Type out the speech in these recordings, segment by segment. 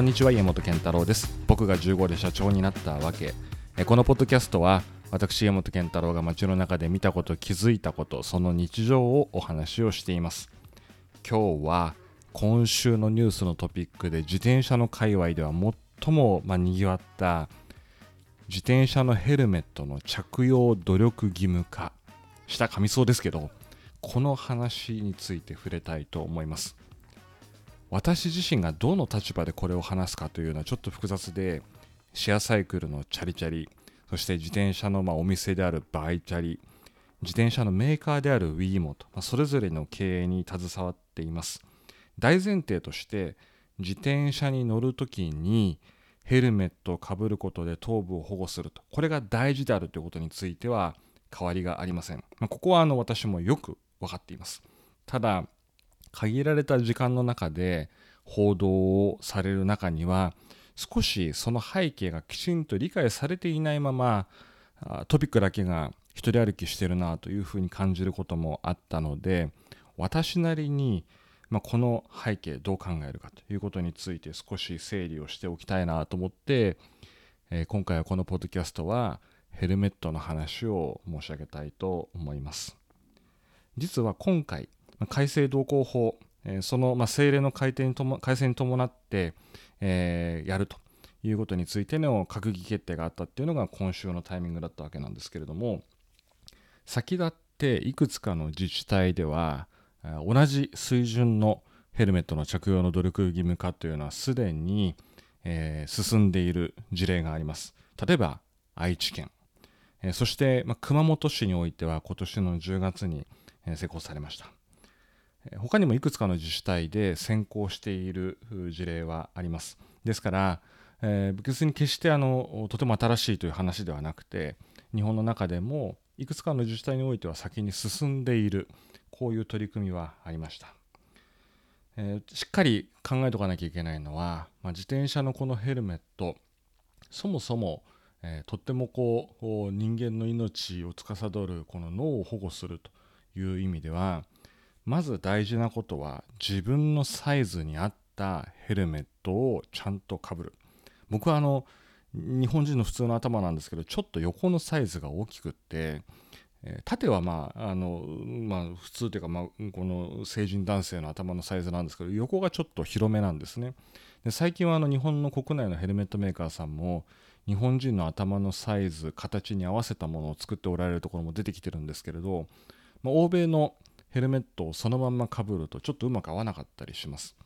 こんにちは家本健太郎です。僕が15で社長になったわけ。このポッドキャストは私家本健太郎が街の中で見たこと気づいたことその日常をお話をしています。今日は今週のニュースのトピックで自転車の界隈では最もまあにぎわった自転車のヘルメットの着用努力義務化した噛みそうですけどこの話について触れたいと思います。私自身がどの立場でこれを話すかというのはちょっと複雑でシェアサイクルのチャリチャリそして自転車のまお店であるバイチャリ自転車のメーカーである WeMo と、ま、それぞれの経営に携わっています。大前提として自転車に乗るときにヘルメットをかぶることで頭部を保護すると。これが大事であるということについては変わりがありません、ま、ここはあの私もよく分かっています。ただ限られた時間の中で報道をされる中には少しその背景がきちんと理解されていないままトピックだけが一人歩きしてるなというふうに感じることもあったので私なりにまあ、この背景どう考えるかということについて少し整理をしておきたいなと思って、えー、今回はこのポッドキャストはヘルメットの話を申し上げたいと思います。実は今回改正道交法、その、政令の改定に改正に伴って、えー、やるということについての閣議決定があったっていうのが今週のタイミングだったわけなんですけれども先立っていくつかの自治体では同じ水準のヘルメットの着用の努力義務化というのはすでに、えー、進んでいる事例があります。例えば愛知県、えー、そして、まあ、熊本市においては今年の10月に、えー、施行されました。他にもいくつかの自治体で先行している事例はあります。ですから、えー、別に決してあのとても新しいという話ではなくて日本の中でもいくつかの自治体においては先に進んでいるこういう取り組みはありました、えー、しっかり考えておかなきゃいけないのは、まあ、自転車のこのヘルメットそもそも、えー、とってもこう人間の命を司るこの脳を保護するという意味ではまず大事なことは自分のサイズに合ったヘルメットをちゃんとかぶる。僕はあの日本人の普通の頭なんですけどちょっと横のサイズが大きくって縦はまああの、まあ、普通というか、まあ、この成人男性の頭のサイズなんですけど横がちょっと広めなんですね。で最近はあの日本の国内のヘルメットメーカーさんも日本人の頭のサイズ形に合わせたものを作っておられるところも出てきてるんですけれど、まあ、欧米のヘルメットをそのまんまかぶるとちょっとうまく合わなかったりします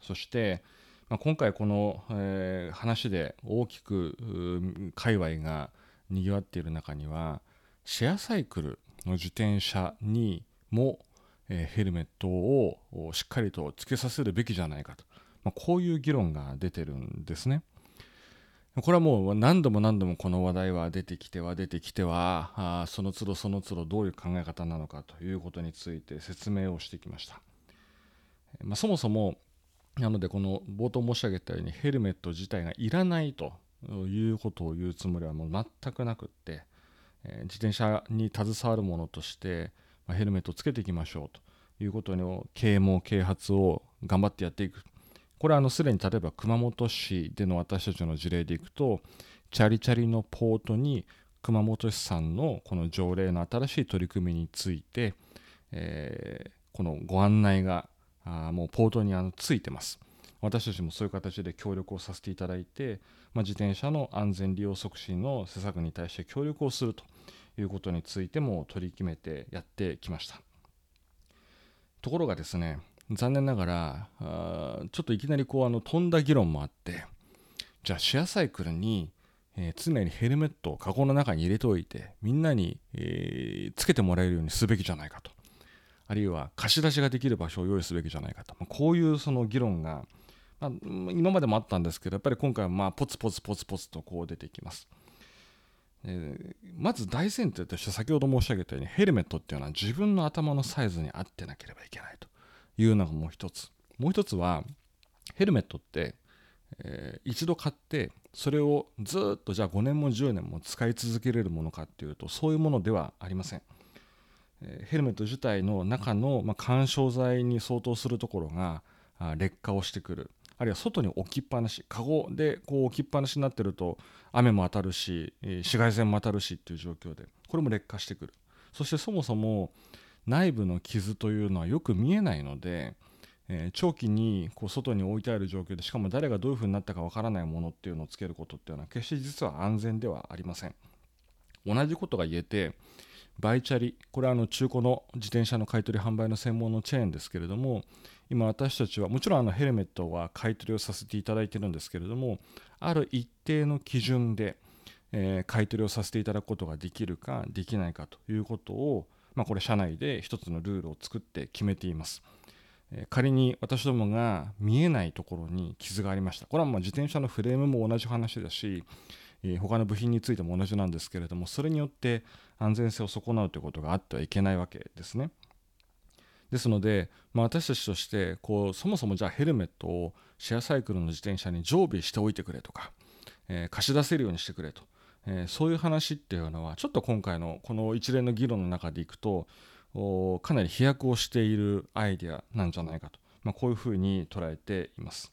そしてまあ、今回この、えー、話で大きく界隈がにぎわっている中にはシェアサイクルの自転車にも、えー、ヘルメットをしっかりとつけさせるべきじゃないかと、まあ、こういう議論が出てるんですね。これはもう何度も何度もこの話題は出てきては出てきてはあその都度その都度どういう考え方なのかということについて説明をしてきました。まあ、そもそもなのでこの冒頭申し上げたようにヘルメット自体がいらないということを言うつもりはもう全くなくって、え自転車に携わるものとして、まヘルメットをつけていきましょうということの啓蒙啓発を頑張ってやっていくこれはあのすでに例えば熊本市での私たちの事例でいくとチャリチャリのポートに熊本市さんのこの条例の新しい取り組みについて、えー、このご案内があもうポートにあのついてます。私たちもそういう形で協力をさせていただいて、まあ、自転車の安全利用促進の施策に対して協力をするということについても取り決めてやってきました。ところがですね、残念ながら、あちょっといきなりこうあの飛んだ議論もあって、じゃあシェアサイクルに、えー、常にヘルメットをカゴの中に入れておいて、みんなに、えー、つけてもらえるようにすべきじゃないかと。あるいは貸し出しができる場所を用意すべきじゃないかと、まあ、こういうその議論が、まあ、今までもあったんですけどやっぱり今回はまあポツポツポツポツとこう出てきます。えー、まず大前提として先ほど申し上げたようにヘルメットっていうのは自分の頭のサイズに合ってなければいけないというのがもう一つ。もう一つはヘルメットって、えー、一度買ってそれをずっとじゃあ5年も10年も使い続けれるものかっていうとそういうものではありません。ヘルメット自体の中の、まあ、干渉剤に相当するところが劣化をしてくる。あるいは外に置きっぱなし。カゴでこう置きっぱなしになってると雨も当たるし紫外線も当たるしっていう状況でこれも劣化してくる。そしてそもそも内部の傷というのはよく見えないので、えー、長期にこう外に置いてある状況でしかも誰がどういうふうになったかわからないものっていうのをつけることっていうのは決して実は安全ではありません。同じことが言えてバイチャリこれはあの中古の自転車の買取販売の専門のチェーンですけれども今私たちはもちろんあのヘルメットは買い取りをさせていただいてるんですけれどもある一定の基準で、えー、買い取りをさせていただくことができるかできないかということを、まあ、これ社内で一つのルールを作って決めています。仮に私どもが見えないところに傷がありましたこれはま自転車のフレームも同じ話だし他の部品についても同じなんですけれどもそれによって安全性を損なうということがあってはいけないわけですね。ですので、まあ、私たちとしてこうそもそもじゃあヘルメットをシェアサイクルの自転車に常備しておいてくれとか、えー、貸し出せるようにしてくれと、えー、そういう話っていうのはちょっと今回のこの一連の議論の中でいくとかなり飛躍をしているアイデアなんじゃないかと、まあ、こういうふうに捉えています。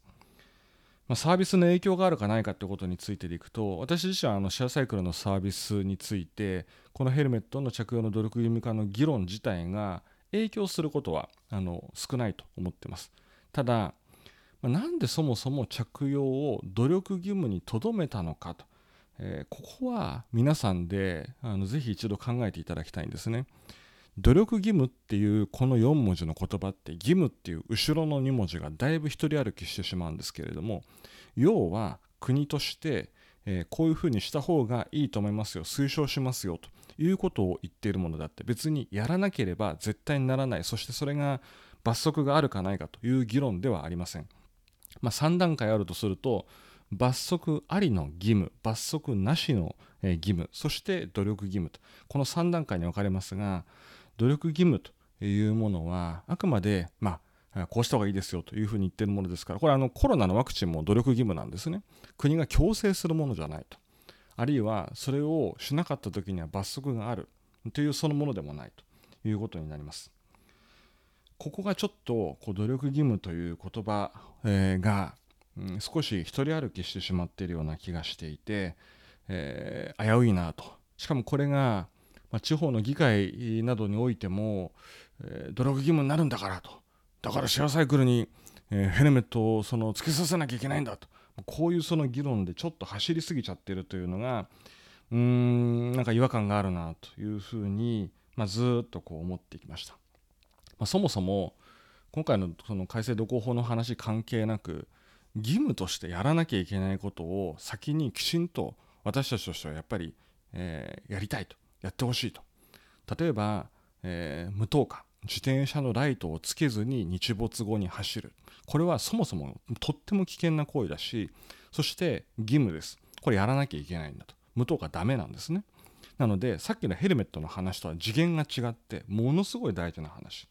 まあ、サービスの影響があるかないかってことについてでいくと私自身はあのシェアサイクルのサービスについてこのヘルメットの着用の努力義務化の議論自体が影響することはあの少ないと思ってます。ただ、まなんでそもそも着用を努力義務にとどめたのかと、えー、ここは皆さんであのぜひ一度考えていただきたいんですね。努力義務っていうこの4文字の言葉って義務っていう後ろの2文字がだいぶ一人歩きしてしまうんですけれども要は国として、えー、こういうふうにした方がいいと思いますよ。推奨しますよということを言っているものだって別にやらなければ絶対にならない。そしてそれが罰則があるかないかという議論ではありません、まあ、3段階あるとすると罰則ありの義務罰則なしの義務そして努力義務とこの3段階に分かれますが努力義務というものはあくまでまあこうした方がいいですよというふうに言ってるものですからこれあのコロナのワクチンも努力義務なんですね。国が強制するものじゃないと。あるいはそれをしなかった時には罰則があるというそのものでもないと。いうことになります。ここがちょっとこう努力義務という言葉、え、が、うん、少し一人歩きしてしまっているような気がしていて、えー、危ういなと。しかもこれが、まあ、地方の議会などにおいても、えー、努力義務になるんだからと。だからシェアサイクルに、えー、ヘルメットをそのつけさせなきゃいけないんだと。こういうその議論でちょっと走りすぎちゃってるというのがうーんなんか違和感があるなというふうに、まあ、ずっとこう思ってきました、まあ、そもそも今回のその改正土工法の話関係なく義務としてやらなきゃいけないことを先にきちんと私たちとしてはやっぱり、えー、やりたいとやってほしいと。例えば、えー、無灯火自転車のライトをつけずに日没後に走る。これはそもそもとっても危険な行為だしそして義務です。これやらなきゃいけないんだと。無糖がダメなんですね。なのでさっきのヘルメットの話とは次元が違ってものすごい大事な話、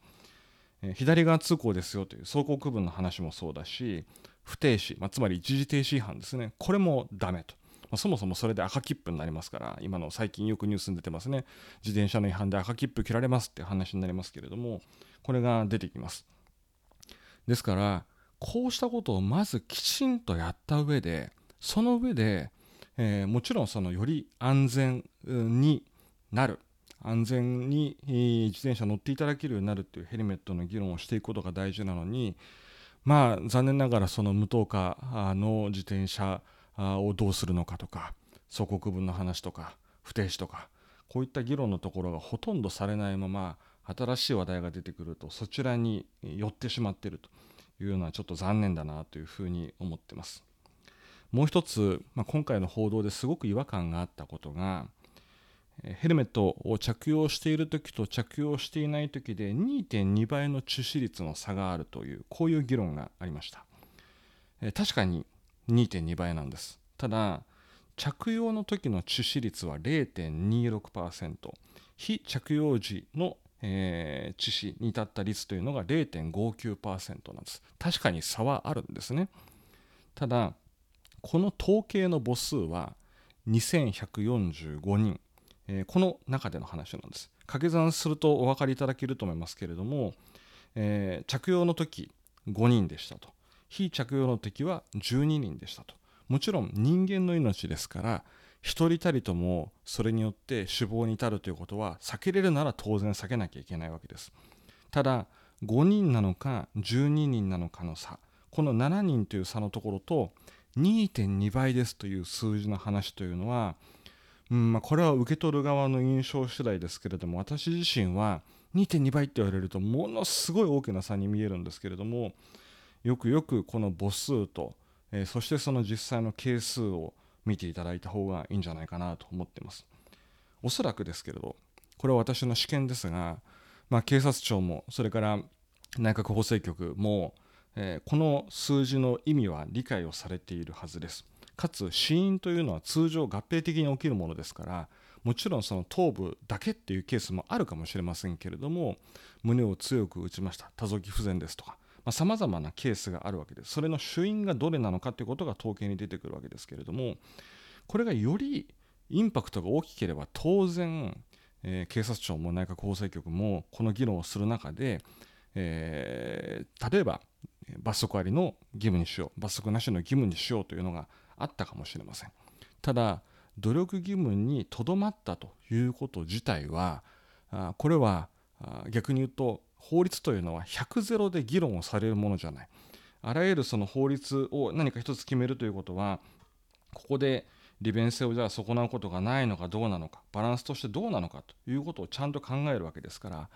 え左側通行ですよという走行区分の話もそうだし不停止、まあ、つまり一時停止違反ですね。これもダメと。まあ、そもそもそれで赤切符になりますから今の最近よくニュースに出てますね。自転車の違反で赤切符切られますって話になりますけれどもこれが出てきます。ですからこうしたことをまずきちんとやった上でその上で、えー、もちろんそのより安全になる。安全に自転車乗っていただけるようになるっていうヘルメットの議論をしていくことが大事なのにまあ残念ながらその無灯火の自転車をどうするのかとか祖国分の話とか不停止とかこういった議論のところがほとんどされないまま新しい話題が出てくるとそちらに寄ってしまっているというのはちょっと残念だなというふうに思ってます。もう一つ、まあ、今回の報道ですごく違和感があったことがヘルメットを着用している時と着用していない時で2.2倍の致死率の差があるというこういう議論がありました。確かに2.2倍なんです。ただ着用の時の致死率は0.26%非着用時の、えー、致死に至った率というのが0.59%なんです。確かに差はあるんですね。ただこの統計の母数は2145人、えー、この中での話なんです。掛け算するとお分かりいただけると思いますけれども、えー、着用の時5人でしたと。非着用の時は12人でしたと。もちろん人間の命ですから一人たりともそれによって死亡に至るということは避けれるなら当然避けなきゃいけないわけです。ただ5人なのか12人なのかの差この7人という差のところと2.2倍ですという数字の話というのは、うんまあ、これは受け取る側の印象次第ですけれども私自身は2.2倍って言われるとものすごい大きな差に見えるんですけれどもよくよくこの母数と、えー、そしてその実際の係数を見ていただいた方がいいんじゃないかなと思っています。おそらくですけれどこれは私の試験ですが、まあ、警察庁もそれから内閣法制局も、えー、この数字の意味は理解をされているはずです。かつ死因というのは通常合併的に起きるものですからもちろんその頭部だけっていうケースもあるかもしれませんけれども胸を強く打ちました多臓器不全ですとかさまざ、まなケースがあるわけですそれの主因がどれなのかということが統計に出てくるわけですけれどもこれがよりインパクトが大きければ当然、えー、警察庁も内閣法制局もこの議論をする中で、えー、例えば罰則ありの義務にしよう罰則なしの義務にしようというのがあったかもしれません。ただ努力義務にとどまったということ自体はこれは逆に言うと法律というのは100ゼロで議論をされるものじゃない。あらゆるその法律を何か一つ決めるということはここで利便性をじゃあ損なうことがないのかどうなのかバランスとしてどうなのかということをちゃんと考えるわけですか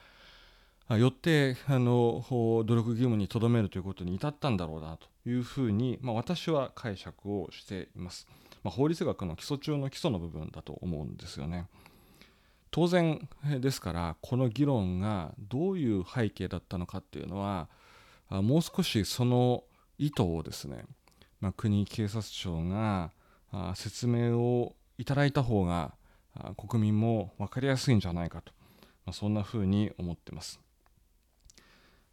らよってあの努力義務にとどめるということに至ったんだろうなと。いうふうに、まあ、私は解釈をしています。まあ、法律学の基礎中の基礎の部分だと思うんですよね。当然ですからこの議論がどういう背景だったのかっていうのはもう少しその意図をですね、まあ、国警察庁が説明をいただいた方が国民も分かりやすいんじゃないかと、まあ、そんなふうに思ってます。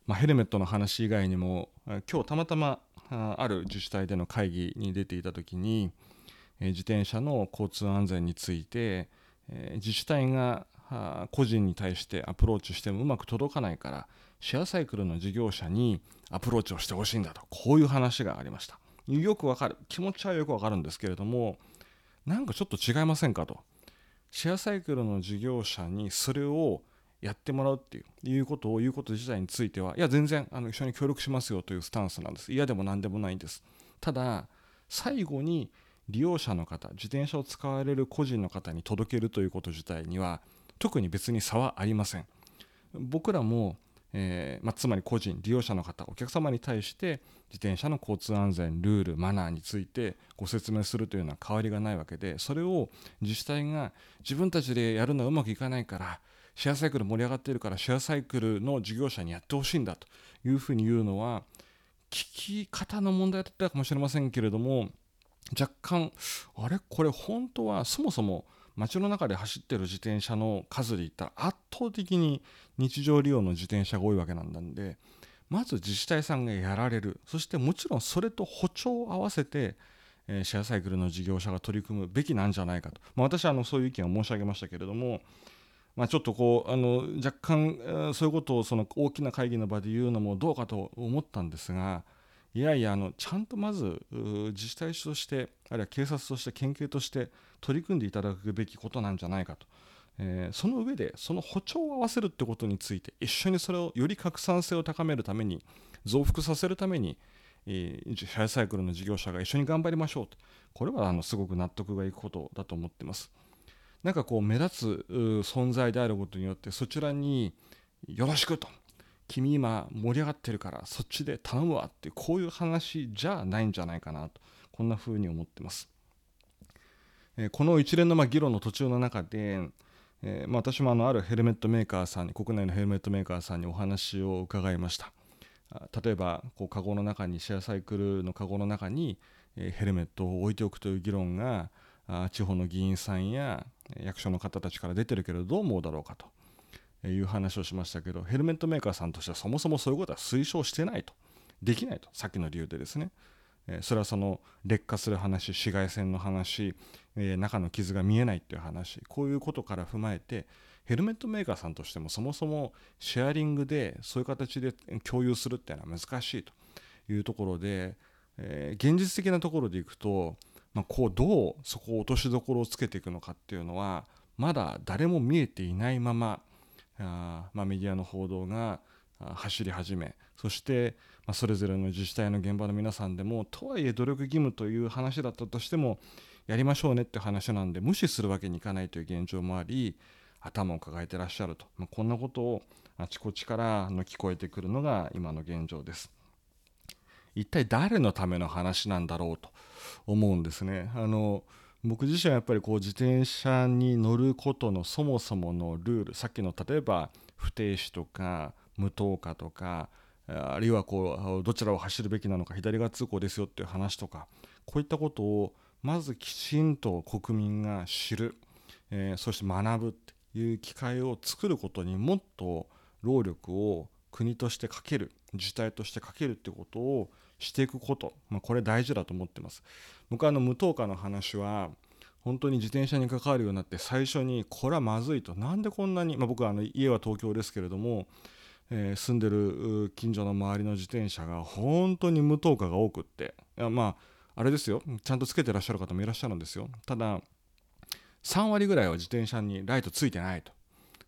まあ、ヘルメットの話以外にも今日たまたまある自治体での会議に出ていた時に自転車の交通安全について自治体が個人に対してアプローチしてもうまく届かないからシェアサイクルの事業者にアプローチをしてほしいんだとこういう話がありました。よくわかる。気持ちはよくわかるんですけれどもなんかちょっと違いませんかと。シェアサイクルの事業者にそれをやってもらうっていういうことを言うこと自体についてはいや全然あの一緒に協力しますよというスタンスなんです。嫌でも何でもないんです。ただ最後に利用者の方自転車を使われる個人の方に届けるということ自体には特に別に差はありません。僕らも、えー、まあ、つまり個人利用者の方お客様に対して自転車の交通安全ルールマナーについてご説明するというのは変わりがないわけでそれを自治体が自分たちでやるのはうまくいかないからシェアサイクル盛り上がっているからシェアサイクルの事業者にやってほしいんだというふうに言うのは聞き方の問題だったかもしれませんけれども若干あれ？これ本当はそもそも街の中で走ってる自転車の数で言ったら圧倒的に日常利用の自転車が多いわけなんだんでまず自治体さんがやられる。そしてもちろんそれと歩調を合わせてシェアサイクルの事業者が取り組むべきなんじゃないかと、まあ、私はあのそういう意見を申し上げましたけれども、まあ、ちょっとこうあの若干そういうことをその大きな会議の場で言うのもどうかと思ったんですがいやいやあのちゃんとまず自治体としてあるいは警察として県警として取り組んでいただくべきことなんじゃないかと、えー、その上でその歩調を合わせるってことについて一緒にそれをより拡散性を高めるために増幅させるために、えー、シェアサイクルの事業者が一緒に頑張りましょうとこれはあのすごく納得がいくことだと思っています。なんかこう目立つ存在であることによってそちらによろしくと。君今盛り上がってるからそっちで頼むわってこういう話じゃないんじゃないかなと。こんな風に思ってます。この一連の議論の途中の中で、私もあるヘルメットメーカーさんに国内のヘルメットメーカーさんにお話を伺いました。例えばこうカゴの中にシェアサイクルのカゴの中に、ヘルメットを置いておくという議論が地方の議員さんや役所の方たちから出てるけどどう思うだろうかと。いう話をしましたけどヘルメットメーカーさんとしてはそもそもそういうことは推奨してないと。できないと。さっきの理由でですね。それはその劣化する話紫外線の話中の傷が見えないっていう話こういうことから踏まえてヘルメットメーカーさんとしてもそもそもシェアリングでそういう形で共有するっていうのは難しいというところで、え、現実的なところでいくと、まあ、こうどうそこを落としどころをつけていくのかっていうのはまだ誰も見えていないままあ、まあ、メディアの報道が走り始めそして、まあ、それぞれの自治体の現場の皆さんでもとはいえ努力義務という話だったとしてもやりましょうねって話なんで無視するわけにいかないという現状もあり頭を抱えてらっしゃると、まあ、こんなことをあちこちからの聞こえてくるのが今の現状です。一体誰のための話なんだろうと思うんですね。あの僕自身はやっぱりこう自転車に乗ることのそもそものルールさっきの例えば不停止とか無灯火とかあるいはこうどちらを走るべきなのか左側通行ですよっていう話とかこういったことをまずきちんと国民が知る、えー、そして学ぶっていう機会を作ることにもっと労力を国としてかける自治体としてかけるってことをしていくこと、まあ、これ大事だと思ってます。僕はあの無灯火の話は本当に自転車に関わるようになって最初にこれはまずいと。なんでこんなに、まあ、僕はあの家は東京ですけれども、えー、住んでる近所の周りの自転車が本当に無灯火が多くって。いやまああれですよ。ちゃんとつけてらっしゃる方もいらっしゃるんですよ。ただ3割ぐらいは自転車にライトついてないと、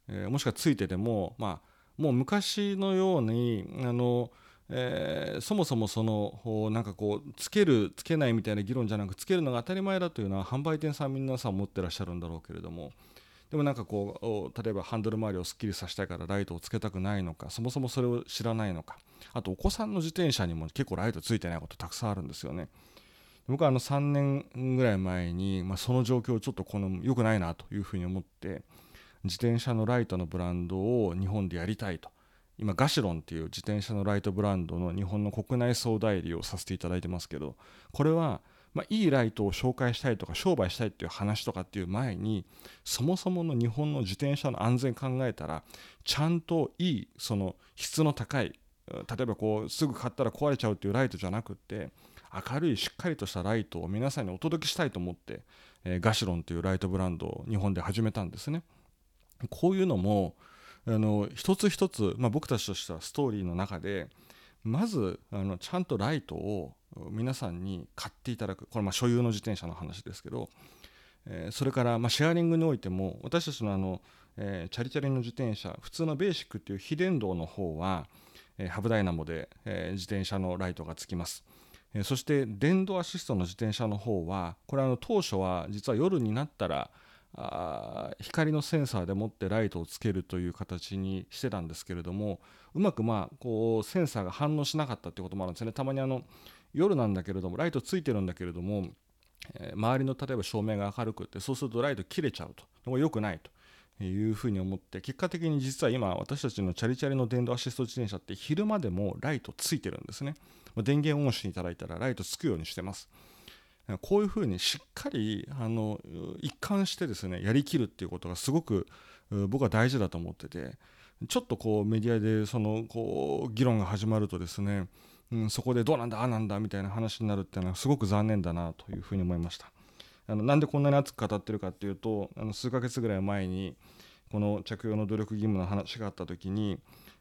えー、もしくはついててもまあもう昔のようにあの、えー、そもそもそのなんかこうつけるつけないみたいな議論じゃなくつけるのが当たり前だというのは販売店さん皆さん思ってらっしゃるんだろうけれどもでもなんかこう例えばハンドル周りをすっきりさせたいからライトをつけたくないのかそもそもそれを知らないのかあとお子さんの自転車にも結構ライトついてないことたくさんあるんですよね。僕はあの3年ぐらい前に、まあ、その状況ちょっとこの良くないなというふうに思って自転車のライトのブランドを日本でやりたいと今ガシロンっていう自転車のライトブランドの日本の国内総代理をさせていただいてますけどこれはまあ、いいライトを紹介したいとか商売したいっていう話とかっていう前にそもそもの日本の自転車の安全考えたらちゃんといいその質の高い例えばこうすぐ買ったら壊れちゃうっていうライトじゃなくて明るいしっかりとしたライトを皆さんにお届けしたいと思って、え、ガシロンというライトブランドを日本で始めたんですね。こういうのもあの一つ一つ、まあ、僕たちとしてはストーリーの中でまずあのちゃんとライトを皆さんに買っていただくこれま所有の自転車の話ですけど、え、それからまシェアリングにおいても私たちのあの、え、チャリチャリの自転車普通のベーシックっていう非電動の方は、え、ハブダイナモで、え自転車のライトがつきます。えそして電動アシストの自転車の方はこれあの当初は実は夜になったらあ光のセンサーでもってライトをつけるという形にしてたんですけれどもうまくまあこうセンサーが反応しなかったってこともあるんですね。たまにあの夜なんだけれどもライトついてるんだけれども、えー、周りの例えば照明が明るくってそうするとライト切れちゃうと。これ良くないというふうに思って結果的に実は今私たちのチャリチャリの電動アシスト自転車って昼間でもライトついてるんですね。電源オンしていただいたらライトつくようにしてます。こういうふうにしっかりあの一貫してですねやりきるっていうことがすごく僕は大事だと思っててちょっとこうメディアでそのこう議論が始まるとですねうん、そこでどうなんだああなんだみたいな話になるっていうのはすごく残念だなというふうに思いました。あのなんでこんなに熱く語ってるかっていうとあの数ヶ月ぐらい前にこの着用の努力義務の話があった時に、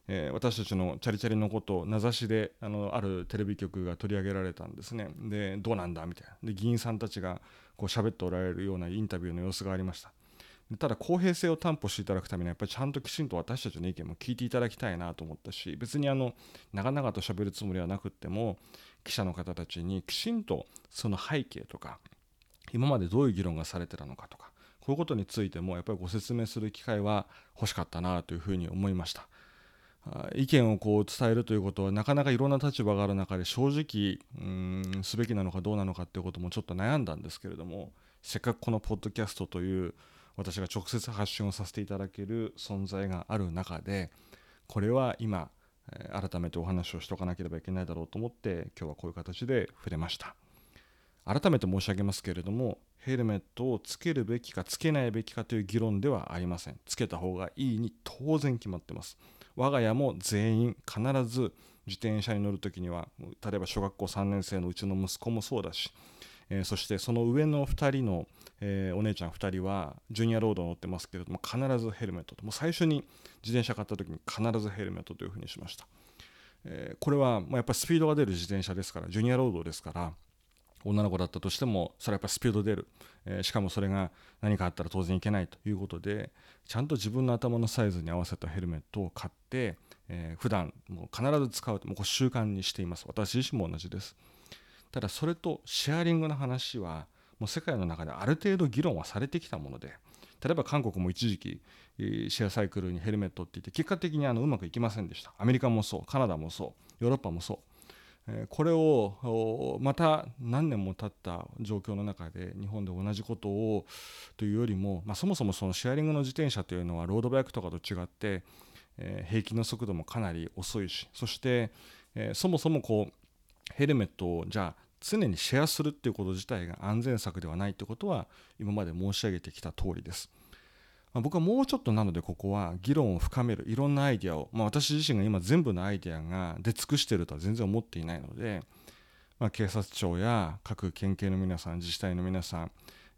えー、私たちのチャリチャリのことを名指しであのあるテレビ局が取り上げられたんですね。でどうなんだ？みたいな。で議員さんたちがこう喋っておられるようなインタビューの様子がありました。ただ公平性を担保していただくためにはやっぱりちゃんときちんと私たちの意見も聞いていただきたいなと思ったし別にあの長々と喋るつもりはなくっても記者の方たちにきちんとその背景とか今までどういう議論がされてたのかとかこういうことについてもやっぱりご説明する機会は欲しかったなというふうに思いました。意見をこう伝えるということはなかなかいろんな立場がある中で正直うんすべきなのかどうなのかっていうこともちょっと悩んだんですけれどもせっかくこのポッドキャストという私が直接発信をさせていただける存在がある中でこれは今改めてお話をしておかなければいけないだろうと思って今日はこういう形で触れました。改めて申し上げますけれどもヘルメットをつけるべきかつけないべきかという議論ではありません。つけた方がいいに当然決まってます。我が家も全員必ず自転車に乗るときには例えば小学校3年生のうちの息子もそうだしえー、そしてその上の2人の、えー、お姉ちゃん2人はジュニアロード乗ってますけれども必ずヘルメットと。もう最初に自転車買った時に必ずヘルメットというふうにしました。えー、これはまあやっぱりスピードが出る自転車ですからジュニアロードですから女の子だったとしてもそれはやっぱりスピード出る、えー、しかもそれが何かあったら当然いけないということでちゃんと自分の頭のサイズに合わせたヘルメットを買って、えー、普段もう必ず使うもう習慣にしています。私自身も同じです。ただそれとシェアリングの話はもう世界の中である程度議論はされてきたもので例えば韓国も一時期シェアサイクルにヘルメットって言って結果的にあのうまくいきませんでした。アメリカもそうカナダもそうヨーロッパもそう。これをまた何年も経った状況の中で日本で同じことをというよりも、まあ、そもそもそのシェアリングの自転車というのはロードバイクとかと違って、え、平均の速度もかなり遅いしそして、え、そもそもこうヘルメットをじゃあ常にシェアするっていうこと自体が安全策ではないということは今まで申し上げてきた通りです。まあ、僕はもうちょっとなのでここは議論を深めるいろんなアイデアを、まあ、私自身が今全部のアイデアが出尽くしてるとは全然思っていないので、まあ、警察庁や各県警の皆さん自治体の皆さん、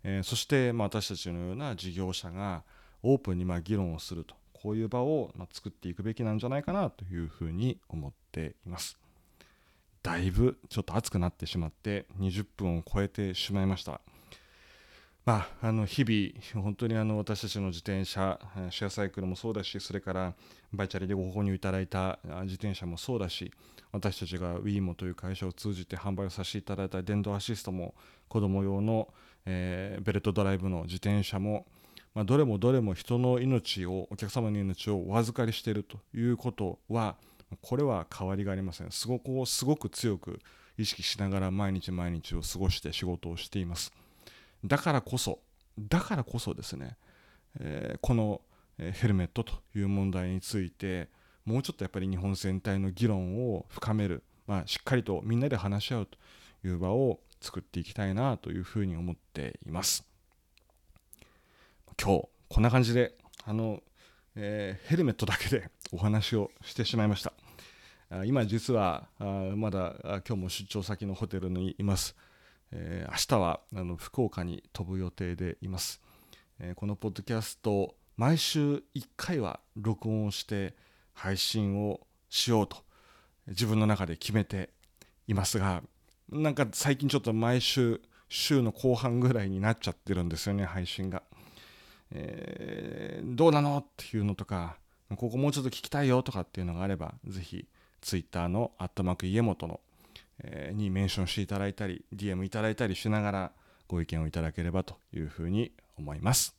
えー、そしてま私たちのような事業者がオープンにま議論をするとこういう場をま作っていくべきなんじゃないかなというふうに思っています。だいぶちょっと暑くなってしまって20分を超えてしまいました。まあ、あの日々、本当にあの私たちの自転車、シェアサイクルもそうだし、それからバイチャリでご購入いただいた自転車もそうだし、私たちが WeMo という会社を通じて販売をさせていただいた電動アシストも、子供用の、えー、ベルトドライブの自転車も、まあ、どれもどれも人の命を、お客様の命をお預かりしているということは、これは変わりがありません。すごくすごく強く意識しながら毎日毎日を過ごして仕事をしています。だからこそだからこそですね、えー、このヘルメットという問題についてもうちょっとやっぱり日本全体の議論を深める、まあ、しっかりとみんなで話し合うという場を作っていきたいなというふうに思っています。今日こんな感じであの、えー、ヘルメットだけで お話をしてしまいました。今実はまだ今日も出張先のホテルにいます。えー、明日はあの福岡に飛ぶ予定でいます、えー、このポッドキャスト毎週1回は録音をして配信をしようと自分の中で決めていますがなんか最近ちょっと毎週週の後半ぐらいになっちゃってるんですよね配信が、えー、どうなのっていうのとかここもうちょっと聞きたいよとかっていうのがあればぜひ Twitter のアットマーク家元のにメンションしていただいたり DM いただいたりしながらご意見をいただければというふうに思います、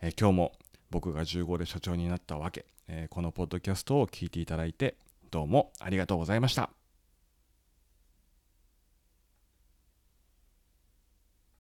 えー、今日も僕が15で社長になったわけ、えー、このポッドキャストを聞いていただいてどうもありがとうございました。